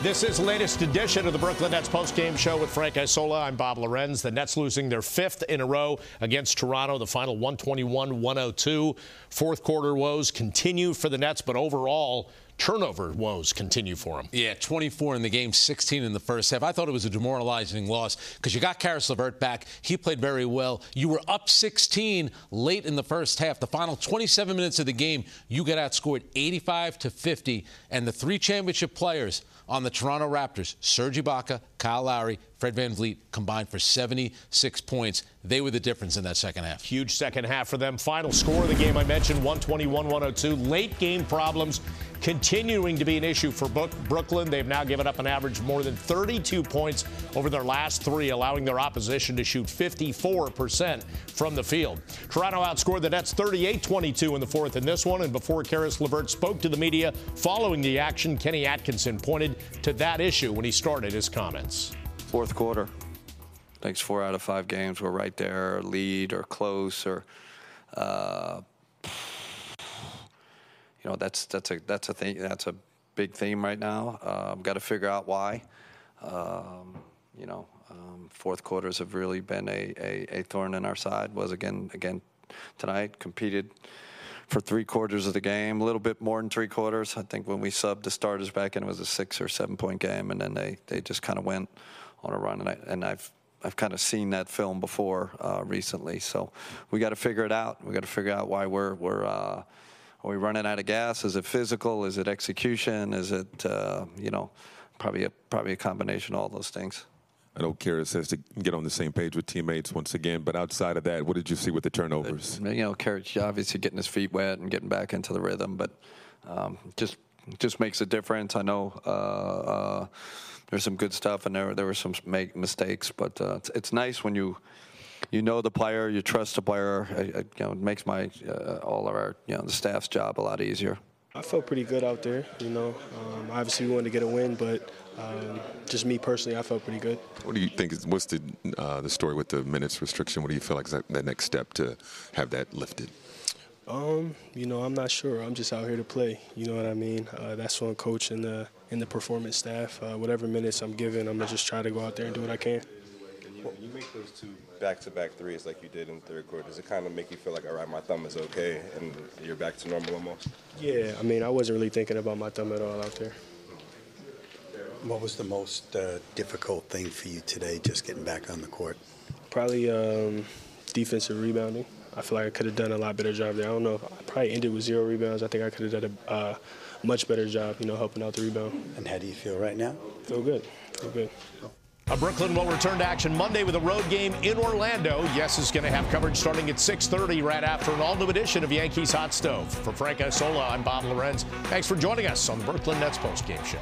This is the latest edition of the Brooklyn Nets post-game show with Frank Isola. I'm Bob Lorenz. The Nets losing their fifth in a row against Toronto, the final 121-102. Fourth quarter woes continue for the Nets, but overall, turnover woes continue for them. Yeah, 24 in the game, 16 in the first half. I thought it was a demoralizing loss because you got Caris LeVert back. He played very well. You were up 16 late in the first half. The final 27 minutes of the game, you got outscored 85 to 50, and the three championship players – on the Toronto Raptors, Serge Ibaka, Kyle Lowry, Fred VanVleet combined for 76 points. They were the difference in that second half. Huge second half for them. Final score of the game I mentioned 121 102. Late game problems continuing to be an issue for Brooklyn. They've now given up an average more than 32 points over their last three, allowing their opposition to shoot 54% from the field. Toronto outscored the Nets 38 22 in the fourth in this one. And before Caris LeVert spoke to the media following the action, Kenny Atkinson pointed to that issue when he started his comments. Fourth quarter. Next four out of five games, we're right there, lead or close or. Uh, you know that's that's a that's a thing that's a big theme right now. Um, Got to figure out why. Um, you know, um, fourth quarters have really been a, a, a, thorn in our side. Was again again tonight competed for three quarters of the game, a little bit more than three quarters. I think when we subbed the starters back in, it was a six or seven point game, and then they, they just kind of went on a run. And, I, and I've I've kind of seen that film before uh, recently, so we got to figure it out. We got to figure out why we're we're. Uh, are we running out of gas? Is it physical? Is it execution? Is it, uh, you know, probably a, probably a combination of all those things. I know Caris says to get on the same page with teammates once again, but outside of that, what did you see with the turnovers? You know, Caris obviously getting his feet wet and getting back into the rhythm, but um, just just makes a difference. I know uh, uh, there's some good stuff, and there there were some make mistakes, but uh, it's, it's nice when you you know the player, you trust the player. It, you know, it makes my uh, all of our you know the staff's job a lot easier. I felt pretty good out there. You know, um, obviously we wanted to get a win, but um, just me personally, I felt pretty good. What do you think? Is, what's the uh, the story with the minutes restriction? What do you feel like is that, that next step to have that lifted? Um, you know, I'm not sure. I'm just out here to play. You know what I mean? Uh, that's on coach and the and the performance staff. Uh, whatever minutes I'm given, I'm gonna just try to go out there and do what I can. When you make those two back-to-back threes like you did in the third quarter, does it kind of make you feel like, all right, my thumb is okay, and you're back to normal almost? Yeah, I mean, I wasn't really thinking about my thumb at all out there. What was the most uh, difficult thing for you today, just getting back on the court? Probably um, defensive rebounding. I feel like I could have done a lot better job there. I don't know I probably ended with zero rebounds. I think I could have done a uh, much better job, you know, helping out the rebound. And how do you feel right now? Feel good. Feel good. A Brooklyn will return to action Monday with a road game in Orlando. Yes is going to have coverage starting at 6:30 right after an all-new edition of Yankees Hot Stove. For Frank Isola, I'm Bob Lorenz. Thanks for joining us on the Brooklyn Nets post-game show.